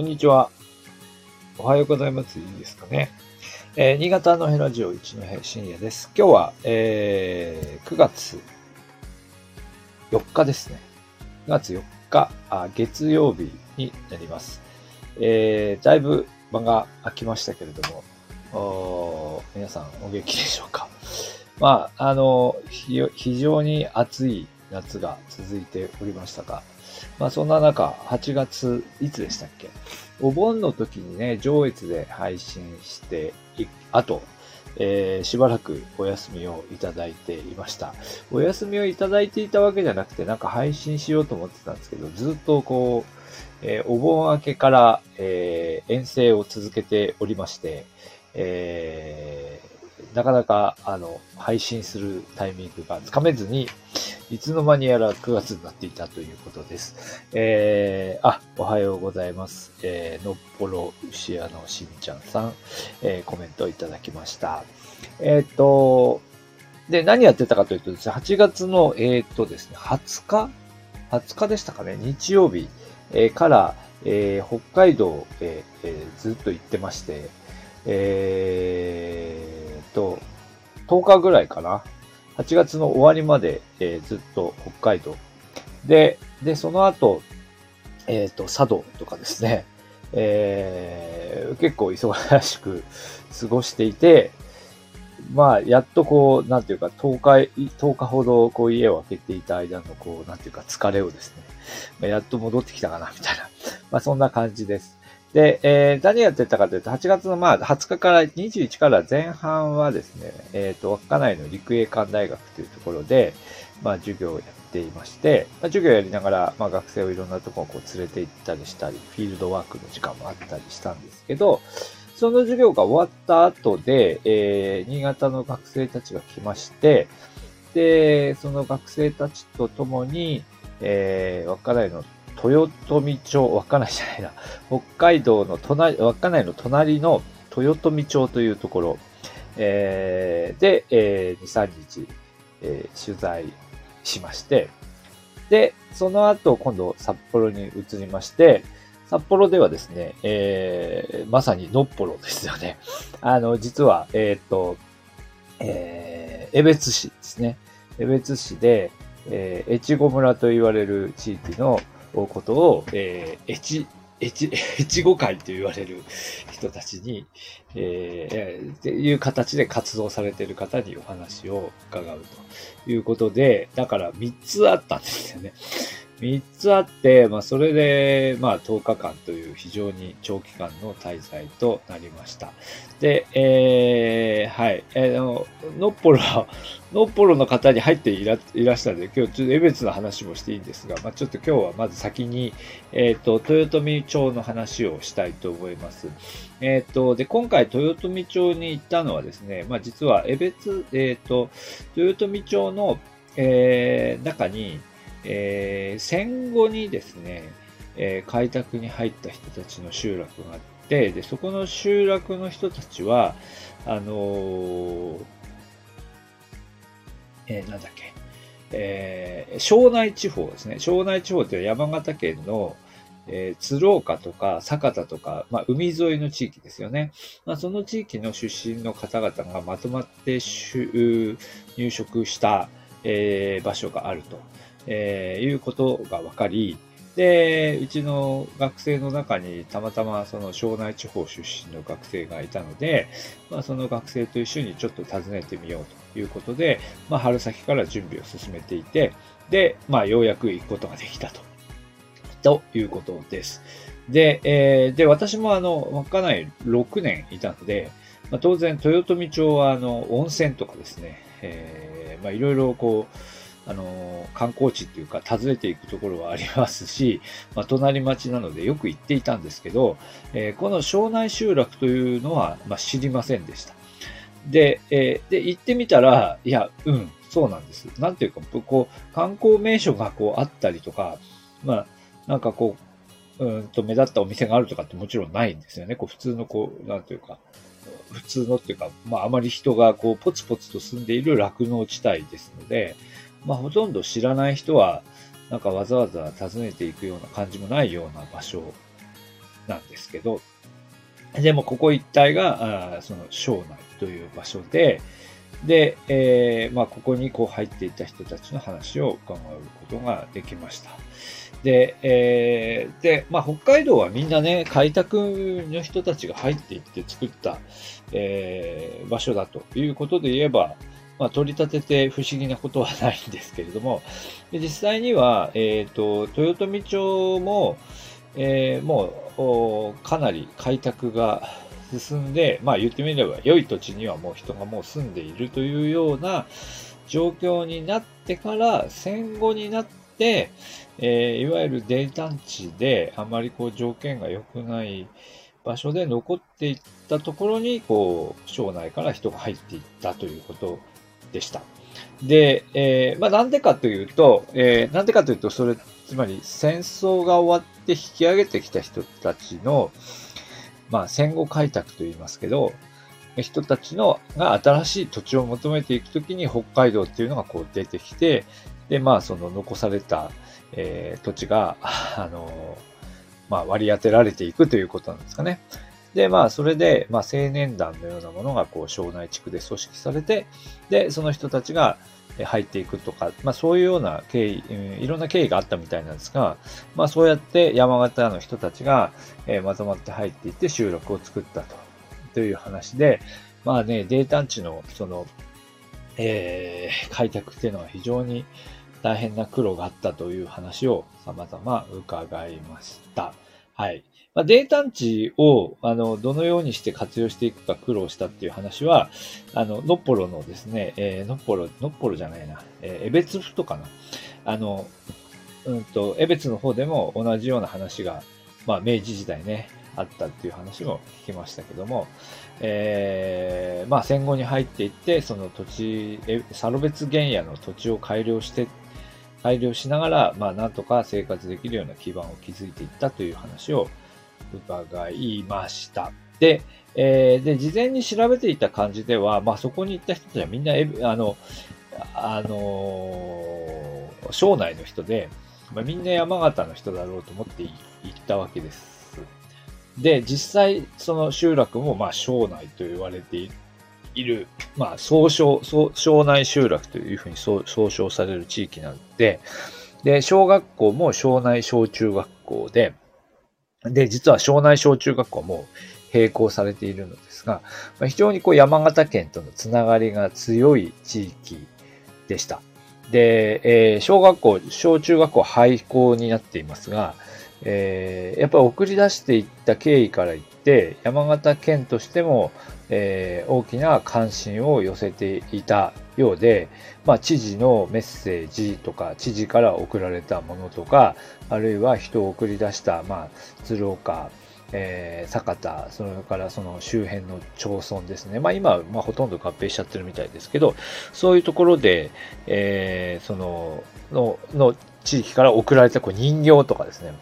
こんにちは。おはようございます。いいですかね。えー、新潟のヘラジオ一の平深夜です。今日は、えー、9月4日ですね。9月4日、あ月曜日になります。えー、だいぶ間が空きましたけれども、皆さんお元気でしょうか。まあ、あの、非常に暑い夏が続いておりましたが、まあそんな中、8月、いつでしたっけ？お盆の時にね、上越で配信してあと、えー、しばらくお休みをいただいていました。お休みをいただいていたわけじゃなくて、なんか配信しようと思ってたんですけど、ずっとこう、えー、お盆明けから、えー、遠征を続けておりまして、えなかなか、あの、配信するタイミングがつかめずに、いつの間にやら9月になっていたということです。えー、あ、おはようございます。えー、のっぽろ牛屋のしんちゃんさん、えー、コメントいただきました。えっ、ー、と、で、何やってたかというとですね、8月の、えっ、ー、とですね、20日 ?20 日でしたかね、日曜日、えー、から、えー、北海道、ええー、ずっと行ってまして、えー、と、10日ぐらいかな？8月の終わりまで、えー、ずっと北海道。で、で、その後、えっ、ー、と、佐渡とかですね、えー、結構忙しく過ごしていて、まあ、やっとこう、なんていうか、10日、10日ほど、こう、家を開けていた間の、こう、なんていうか、疲れをですね、ま、やっと戻ってきたかな、みたいな。まあ、そんな感じです。で、えー、何やってたかというと、8月のまあ20日から21から前半はですね、えっ、ー、と、稚内の陸営館大学というところで、まあ授業をやっていまして、まあ、授業をやりながら、まあ学生をいろんなところこう連れて行ったりしたり、フィールドワークの時間もあったりしたんですけど、その授業が終わった後で、えー、新潟の学生たちが来まして、で、その学生たちと共に、えー、稚内の豊富町、稚内じゃないな、北海道の隣、稚内の隣の豊富町というところ、えー、で、えー、2、3日、えー、取材しまして、で、その後、今度札幌に移りまして、札幌ではですね、えー、まさにのっぽろですよね。あの、実は、えっ、と、えー、江別市ですね。江別市で、えー、越後村と言われる地域の、ことを、えー、越、越、越後会と言われる人たちに、えー、っていう形で活動されている方にお話を伺うということで、だから3つあったんですよね。3つあって、まあ、それで、まあ、10日間という非常に長期間の滞在となりました。で、えー、はい、えー、の、のっぽろ、のっぽろの方に入っていらいらしたので、今日ちょっと江別の話もしていいんですが、まあ、ちょっと今日はまず先に、えっ、ー、と、豊富町の話をしたいと思います。えっ、ー、と、で、今回豊富町に行ったのはですね、まあ、実は江別、えっ、ー、と、豊富町の、えー、中に、えー、戦後にですね、えー、開拓に入った人たちの集落があって、で、そこの集落の人たちは、あのー、えー、なんだっけ、えー、庄内地方ですね。庄内地方って山形県の、えー、鶴岡とか酒田とか、まあ、海沿いの地域ですよね。まあ、その地域の出身の方々がまとまって入植した、えー、場所があると。えー、いうことが分かり、で、うちの学生の中にたまたまその庄内地方出身の学生がいたので、まあ、その学生と一緒にちょっと訪ねてみようということで、まあ、春先から準備を進めていて、で、まあ、ようやく行くことができたと。ということです。で、えー、で、私もあの、稚内6年いたので、まあ、当然、豊富町はあの、温泉とかですね、えー、まあ、いろいろこう、あの、観光地っていうか、訪ねていくところはありますし、まあ、隣町なのでよく行っていたんですけど、えー、この庄内集落というのは、まあ、知りませんでした。で、えー、で、行ってみたら、いや、うん、そうなんです。なんていうか、こう、観光名所がこうあったりとか、まあ、なんかこう、うんと目立ったお店があるとかってもちろんないんですよね。こう普通のこう、なんていうか、普通のっていうか、まああまり人がこうポツポツと住んでいる酪農地帯ですので、まあ、ほとんど知らない人は、なんかわざわざ訪ねていくような感じもないような場所なんですけど、でもここ一帯が、あその庄内という場所で、で、えー、まあ、ここにこう入っていた人たちの話を伺うことができました。で、えー、で、まあ、北海道はみんなね、開拓の人たちが入っていって作った、えー、場所だということで言えば、まあ、取り立てて不思議なことはないんですけれども、で実際には、えっ、と、豊富町も、えー、もう、かなり開拓が進んで、まあ言ってみれば良い土地にはもう人がもう住んでいるというような状況になってから戦後になって、えー、いわゆる泥炭地であまりこう条件が良くない場所で残っていったところに、こう、省内から人が入っていったということでした。で、えー、まあなんでかというと、えー、なんでかというと、それ、つまり戦争が終わって引き上げてきた人たちの、まあ戦後開拓と言いますけど、人たちのが新しい土地を求めていくときに北海道っていうのがこう出てきて、で、まあその残された、えー、土地が、あの、まあ、割り当てられていくということなんですかね。で、まあ、それで、まあ、青年団のようなものが、こう、庄内地区で組織されて、で、その人たちが入っていくとか、まあ、そういうような経緯、いろんな経緯があったみたいなんですが、まあ、そうやって山形の人たちが、えー、まとまって入っていって集落を作ったと、という話で、まあね、データン地の、その、えー、開拓っていうのは非常に、大変な苦労があったという話を様々伺いました。はい。まあ、データンチを、あの、どのようにして活用していくか苦労したっていう話は、あの、ノッポロのですね、えー、ノッポロ、ノッポロじゃないな、えー、エベツフとかな。あの、うんと、エベツの方でも同じような話が、まあ、明治時代ね、あったっていう話も聞きましたけども、えー、まあ戦後に入っていって、その土地、サロベツ原野の土地を改良して配慮しながら、まあ、なんとか生活できるような基盤を築いていったという話を伺いました。で、えー、で、事前に調べていた感じでは、まあ、そこに行った人たちはみんな、あの、あのー、省内の人で、まあ、みんな山形の人だろうと思って行ったわけです。で、実際、その集落も、まあ、省内と言われていいる、まあ、総称、省内集落というふうに総称される地域なので、で、小学校も省内小中学校で、で、実は省内小中学校も並行されているのですが、まあ、非常にこう山形県とのつながりが強い地域でした。で、えー、小学校、小中学校廃校になっていますが、えー、やっぱり送り出していった経緯から言っ、山形県としても、えー、大きな関心を寄せていたようで、まあ、知事のメッセージとか、知事から送られたものとか、あるいは人を送り出した、まあ、鶴岡、えー、酒田、それからその周辺の町村ですね。まあ今、まあほとんど合併しちゃってるみたいですけど、そういうところで、えー、その、の、の地域から送られたこう人形とかですね、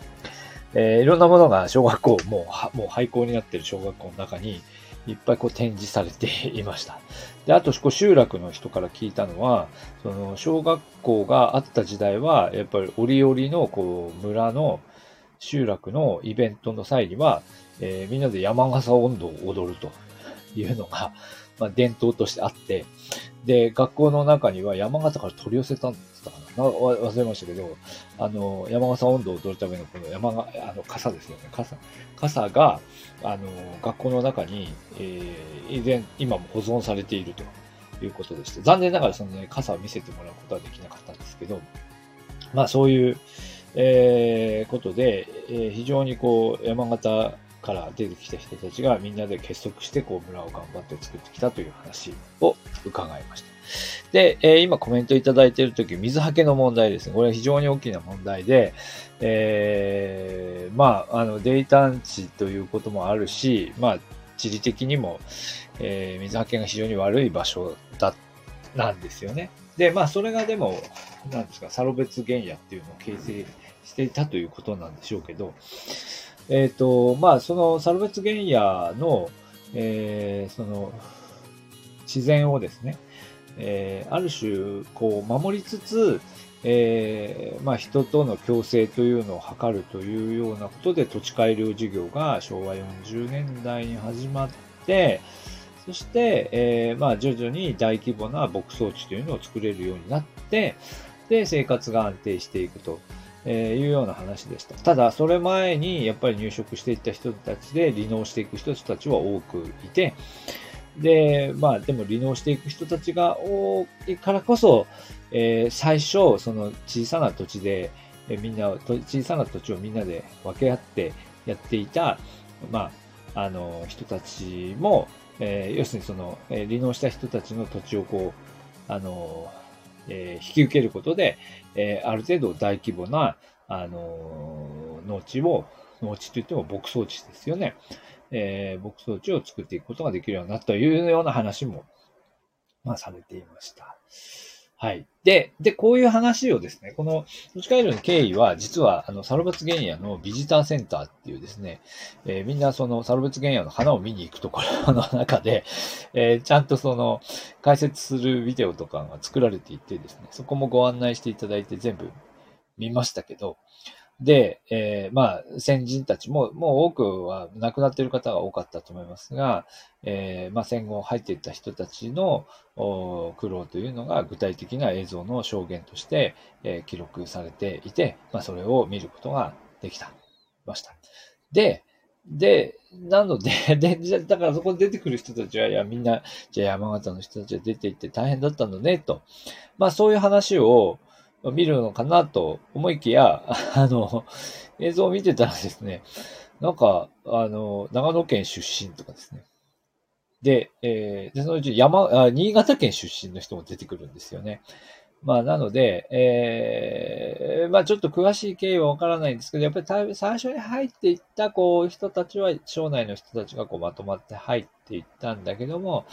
えー、いろんなものが小学校、もう、もう廃校になっている小学校の中に、いっぱいこう展示されていました。で、あと、こ集落の人から聞いたのは、その、小学校があった時代は、やっぱり折々の、こう、村の集落のイベントの際には、えー、みんなで山笠温度を踊ると。いうのが、まあ、伝統としてあって、で、学校の中には山形から取り寄せたんったかな忘れましたけど、あの、山笠温度を踊るためのこの山が、あの、傘ですよね。傘。傘が、あの、学校の中に、えー、以前、今も保存されているということでして、残念ながらそのね、傘を見せてもらうことはできなかったんですけど、まあそういう、えー、ことで、えー、非常にこう、山形から出てきた人たちがみんなで結束して、こう、村を頑張って作ってきたという話を伺いました。で、えー、今コメントいただいているとき、水はけの問題ですね。これは非常に大きな問題で、えー、まあ、あの、デイタン地ということもあるし、まあ、地理的にも、えー、水はけが非常に悪い場所だ、なんですよね。で、まあ、それがでも、なんですか、サロベツ原野っていうのを形成していたということなんでしょうけど、えっ、ー、と、まあ、そのサロベツ原野の、えー、その、自然をですね、えー、ある種、こう、守りつつ、えー、まあ、人との共生というのを図るというようなことで土地改良事業が昭和40年代に始まって、そして、えー、まあ、徐々に大規模な牧草地というのを作れるようになって、で、生活が安定していくと。えいうような話でした。ただ、それ前にやっぱり入植していった人たちで離農していく人たちは多くいて、で、まあ、でも離農していく人たちが多いからこそ、えー、最初、その小さな土地で、え、みんな、小さな土地をみんなで分け合ってやっていた、まあ、あの、人たちも、えー、要するにその、え離農した人たちの土地をこう、あの、え引き受けることで、えある程度大規模な、あの農地を、農地といっても牧草地ですよね。えー、牧草地を作っていくことができるようになったというような話も、まあ、されていました。はい。で、で、こういう話をですね、この、土地改良の経緯は、実は、あの、サルバツ原野のビジターセンターっていうですね、えー、みんなそのサルバツ原野の花を見に行くところ の中で、えー、ちゃんとその、解説するビデオとかが作られていてですね、そこもご案内していただいて全部見ましたけど、で、えー、まあ、先人たちも、もう多くは亡くなっている方が多かったと思いますが、えー、まあ、戦後入っていった人たちの苦労というのが具体的な映像の証言として、えー、記録されていて、まあ、それを見ることができた、ました。で、で、なので、で、じゃだからそこに出てくる人たちは、いや、みんな、じゃあ山形の人たちは出て行って大変だったのね、と。まあそういう話を、見るのかなと思いきや、あの、映像を見てたらですね、なんか、あの、長野県出身とかですね。で、えー、で、そのうち山あ、新潟県出身の人も出てくるんですよね。まあ、なので、えー、まあ、ちょっと詳しい経緯はわからないんですけど、やっぱり最初に入っていった、こう、人たちは、省内の人たちがこうまとまって入っていったんだけども、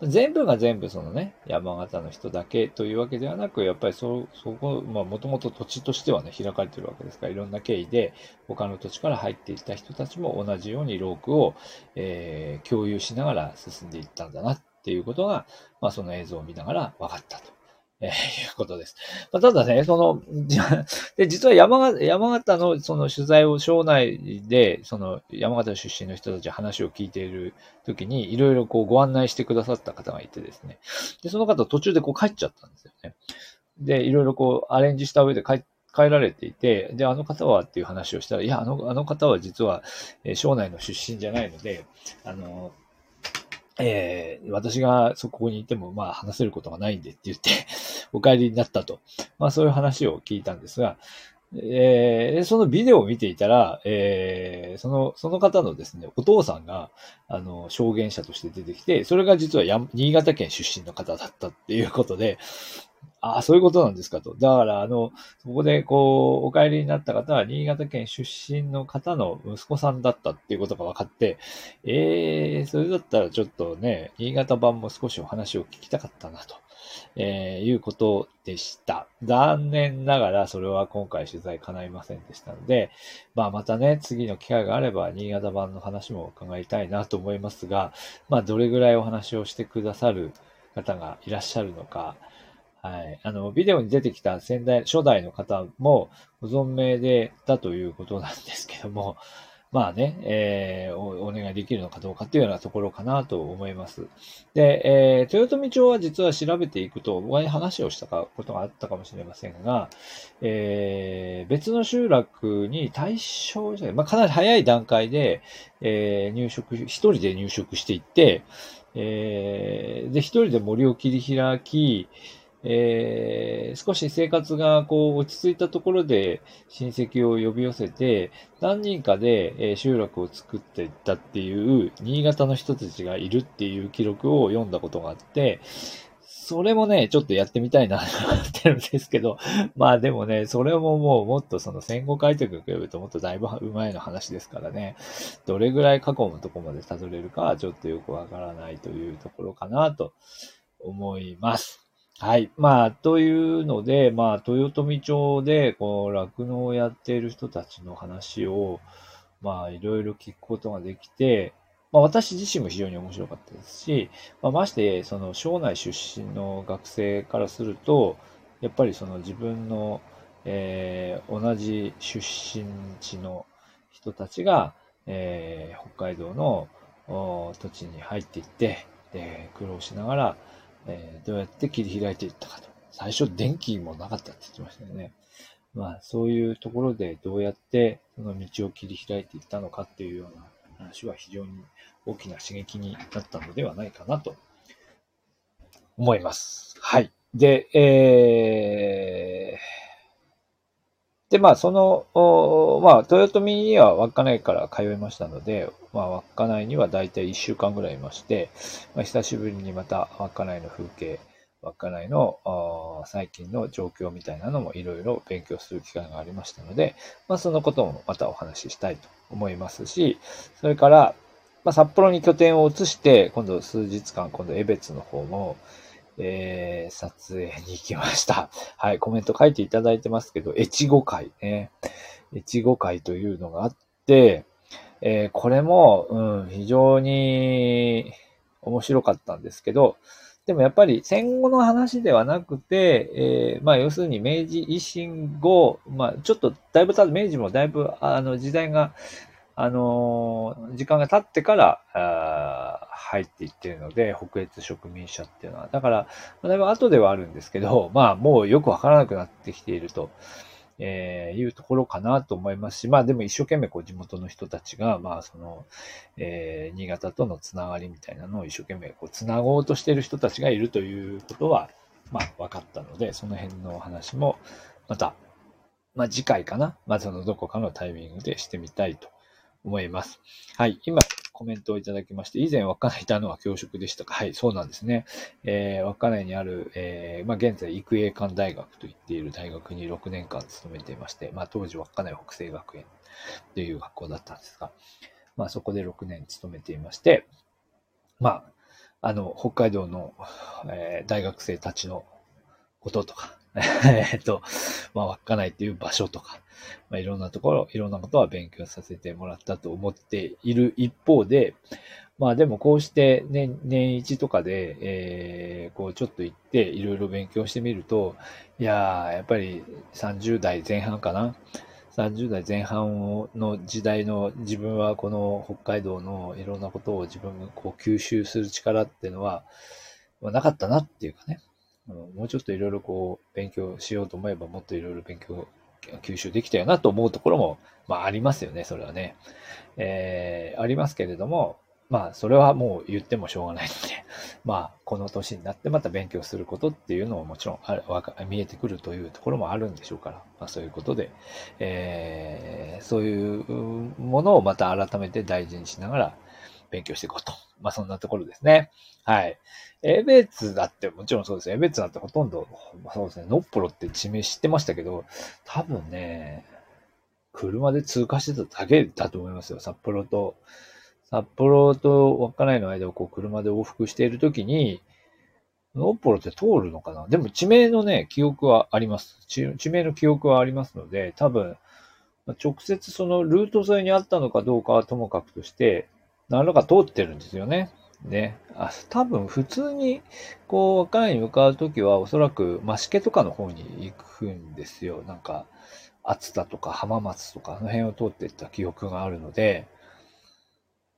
全部が全部そのね、山形の人だけというわけではなく、やっぱりそ、そこ、まあ、もともと土地としてはね、開かれてるわけですから、いろんな経緯で、他の土地から入っていった人たちも同じようにロークを、えー、共有しながら進んでいったんだなっていうことが、まあ、その映像を見ながら分かったと。えー、いうことです。まあ、ただね、その、で、実は山形、山形のその取材を省内で、その山形出身の人たち話を聞いているときに、いろいろこうご案内してくださった方がいてですね。で、その方途中でこう帰っちゃったんですよね。で、いろいろこうアレンジした上で帰帰られていて、で、あの方はっていう話をしたら、いや、あの、あの方は実は、えー、省内の出身じゃないので、あの、えー、私がそこにいても、まあ話せることがないんでって言って お帰りになったと。まあそういう話を聞いたんですが、えー、そのビデオを見ていたら、えー、その、その方のですね、お父さんが、あの、証言者として出てきて、それが実は新潟県出身の方だったっていうことで、ああ、そういうことなんですかと。だから、あの、そこで、こう、お帰りになった方は、新潟県出身の方の息子さんだったっていうことが分かって、ええー、それだったらちょっとね、新潟版も少しお話を聞きたかったなと。えー、いうことでした。残念ながらそれは今回取材叶いませんでしたので、まあまたね、次の機会があれば新潟版の話も伺いたいなと思いますが、まあどれぐらいお話をしてくださる方がいらっしゃるのか、はい。あの、ビデオに出てきた先代、初代の方もご存命でだということなんですけども、まあね、えー、おお願いできるのかどうかっていうようなところかなと思います。で、えー、豊臣町は実は調べていくと、前話をしたことがあったかもしれませんが、えー、別の集落に対象じゃない、まあかなり早い段階で、えー、入植、一人で入植していって、えー、で、一人で森を切り開き、えー、少し生活がこう落ち着いたところで親戚を呼び寄せて、何人かで、え、集落を作っていったっていう新潟の人たちがいるっていう記録を読んだことがあって、それもね、ちょっとやってみたいなってるんですけど、まあでもね、それももうもっとその戦後開拓に比べるともっとだいぶ前の話ですからね、どれぐらい過去のとこまでたどれるかはちょっとよくわからないというところかなと思います。はい。まあ、というので、まあ、豊富町で、こう、酪農をやっている人たちの話を、まあ、いろいろ聞くことができて、まあ私自身も非常に面白かったですし、まあまして、その省内出身の学生からすると、やっぱりその自分の、えー、同じ出身地の人たちが、えー、北海道の土地に入っていって、で苦労しながら、えー、どうやって切り開いていったかと。最初電気もなかったって言ってましたよね。まあそういうところでどうやってその道を切り開いていったのかっていうような話は非常に大きな刺激になったのではないかなと思います。はい。で、えー、で、まあ、その、まあ、豊臣には稚内から通いましたので、まあ、稚内にはだいたい1週間ぐらいいまして、まあ、久しぶりにまた稚内の風景、稚内の最近の状況みたいなのもいろいろ勉強する機会がありましたので、まあ、そのこともまたお話ししたいと思いますし、それから、まあ、札幌に拠点を移して、今度数日間、今度江別の方も、えー、撮影に行きました。はい、コメント書いていただいてますけど、越後会ね。越後会というのがあって、えー、これも、うん、非常に面白かったんですけど、でもやっぱり戦後の話ではなくて、えー、まあ要するに明治維新後、まあちょっとだいぶ経つ、明治もだいぶあの時代が、あの、時間が経ってからあ入っていってるので、北越植民者っていうのは。だから、だいぶ後ではあるんですけど、まあもうよくわからなくなってきていると。えー、いうところかなと思いますし、まあでも一生懸命こう地元の人たちが、まあその、えー、新潟とのつながりみたいなのを一生懸命こうつなごうとしている人たちがいるということは、まあ分かったので、その辺のお話もまた、まあ次回かな、まあそのどこかのタイミングでしてみたいと思います。はい。今、コメントをいただきまして、以前稚内いたのは教職でしたかはい、そうなんですね。えー、稚内にある、えー、まあ、現在、育英館大学と言っている大学に6年間勤めていまして、まあ、当時稚内北西学園という学校だったんですが、まあ、そこで6年勤めていまして、まあ、あの、北海道の、えー、大学生たちのこととか、えっと、まあ、稚内っていう場所とか、まあ、いろんなところ、いろんなことは勉強させてもらったと思っている一方で、まあでもこうして年、年一とかで、えー、こうちょっと行っていろいろ勉強してみると、いやー、やっぱり30代前半かな。30代前半の時代の自分はこの北海道のいろんなことを自分がこう吸収する力っていうのは、まあ、なかったなっていうかね。あのもうちょっといろいろこう勉強しようと思えばもっといろいろ勉強吸収できたよなと思うところも、まあありますよね、それはね。えー、ありますけれども、まあそれはもう言ってもしょうがないので、まあこの年になってまた勉強することっていうのももちろんあるわか見えてくるというところもあるんでしょうから、まあそういうことで、えー、そういうものをまた改めて大事にしながら勉強していこうと。まあそんなところですね。はい。エベツだってもちろんそうです。エベツだってほとんど、まあそうですね、ノッポロって地名知ってましたけど、多分ね、車で通過してただけだと思いますよ。札幌と、札幌と稚内の間をこう車で往復しているときに、ノッポロって通るのかな？でも地名のね、記憶はあります。地名の記憶はありますので、多分、直接そのルート沿いにあったのかどうかはともかくとして、何らか通ってるんですよね。ね。あ、多分普通に、こう、若内に向かうときは、おそらく、増毛とかの方に行くんですよ。なんか、厚田とか浜松とか、あの辺を通っていった記憶があるので、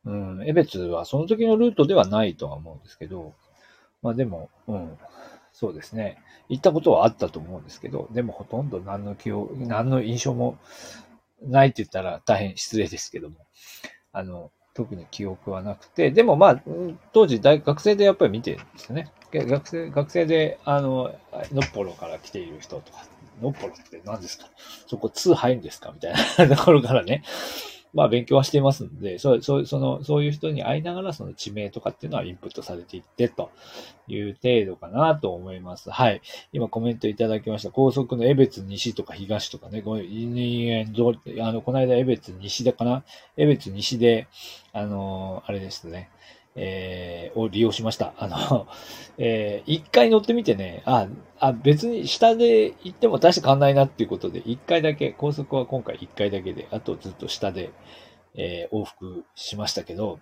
うん、江別はその時のルートではないとは思うんですけど、まあでも、うん、そうですね。行ったことはあったと思うんですけど、でもほとんど何の記憶、何の印象もないって言ったら大変失礼ですけども、あの、特に記憶はなくて、でもまあ、当時大学生でやっぱり見てるんですよね。学生、学生で、あの、のっぽろから来ている人とか、のっぽろって何ですか？そこ2入るんですか？みたいな ところからね、まあ勉強はしていますので、そう、そう、その、そういう人に会いながらその地名とかっていうのはインプットされていってという程度かなと思います。はい。今コメントいただきました。高速の江別西とか東とかね、ごめん、あの、この間江別西だかな？江別西で、あの、あれですね。えー、を利用しました。あの、えー、一回乗ってみてね、あ、あ、別に下で行っても大して変わんないなっていうことで、一回だけ、高速は今回一回だけで、あとずっと下で、えー、往復しましたけど、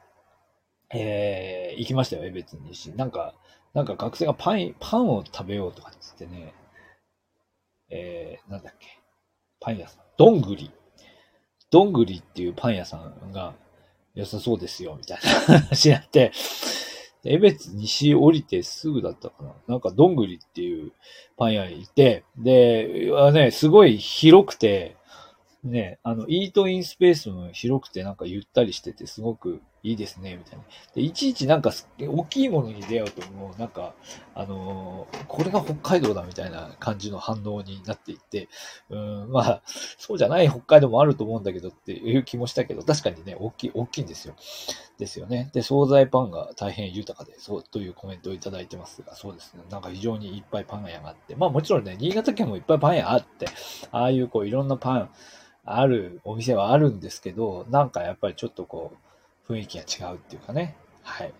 えー、行きましたよ、江別になんか、なんか学生がパン、パンを食べようとかっつってね、えー、なんだっけ、パン屋さん、どんぐり。どんぐりっていうパン屋さんが良さそうですよ、みたいな 話になって、江別西降りてすぐだったかな。なんかどんぐりっていうパン屋にいて、で、ね、すごい広くて、ね、あの、イートインスペースも広くてなんかゆったりしててすごくいいですね、みたいな。で、いちいちなんか大きいものに出会うともうなんか、あのー、これが北海道だみたいな感じの反応になっていって、うん、まあ、そうじゃない北海道もあると思うんだけどっていう気もしたけど、確かにね、大きい、大きいんですよ。ですよね。で、惣菜パンが大変豊かで、そうというコメントをいただいてますが、そうですね。なんか非常にいっぱいパン屋があって、まあもちろんね、新潟県もいっぱいパン屋あって、ああいうこういろんなパン、あるお店はあるんですけど、なんかやっぱりちょっとこう、雰囲気が違うっていうかね。はい。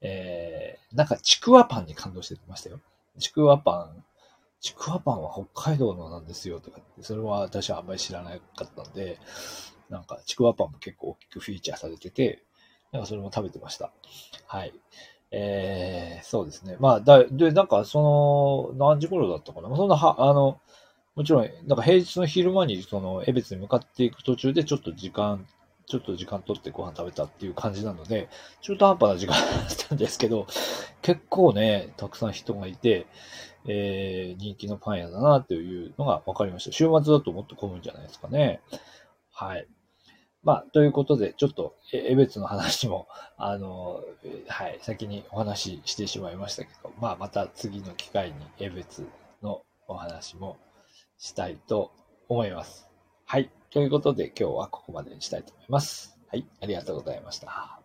えー、なんかちくわパンに感動してましたよ。ちくわパン、ちくわパンは北海道のなんですよとかってそれは私はあんまり知らなかったんで、なんかちくわパンも結構大きくフィーチャーされてて、なんかそれも食べてました。はい。えー、そうですね。まあ、だ、で、なんかその、何時頃だったかな。そんなは、あの、もちろん、なんか平日の昼間にその江別に向かっていく途中でちょっと時間、ちょっと時間取ってご飯食べたっていう感じなので、中途半端な時間だったんですけど、結構ね、たくさん人がいて、えー、人気のパン屋だなというのが分かりました。週末だともっと混むんじゃないですかね。はい。まあ、ということで、ちょっと、江別の話も、あの、はい、先にお話ししてしまいましたけど、まあ、また次の機会に江別のお話もしたいと思います。はい。ということで今日はここまでにしたいと思います。はい。ありがとうございました。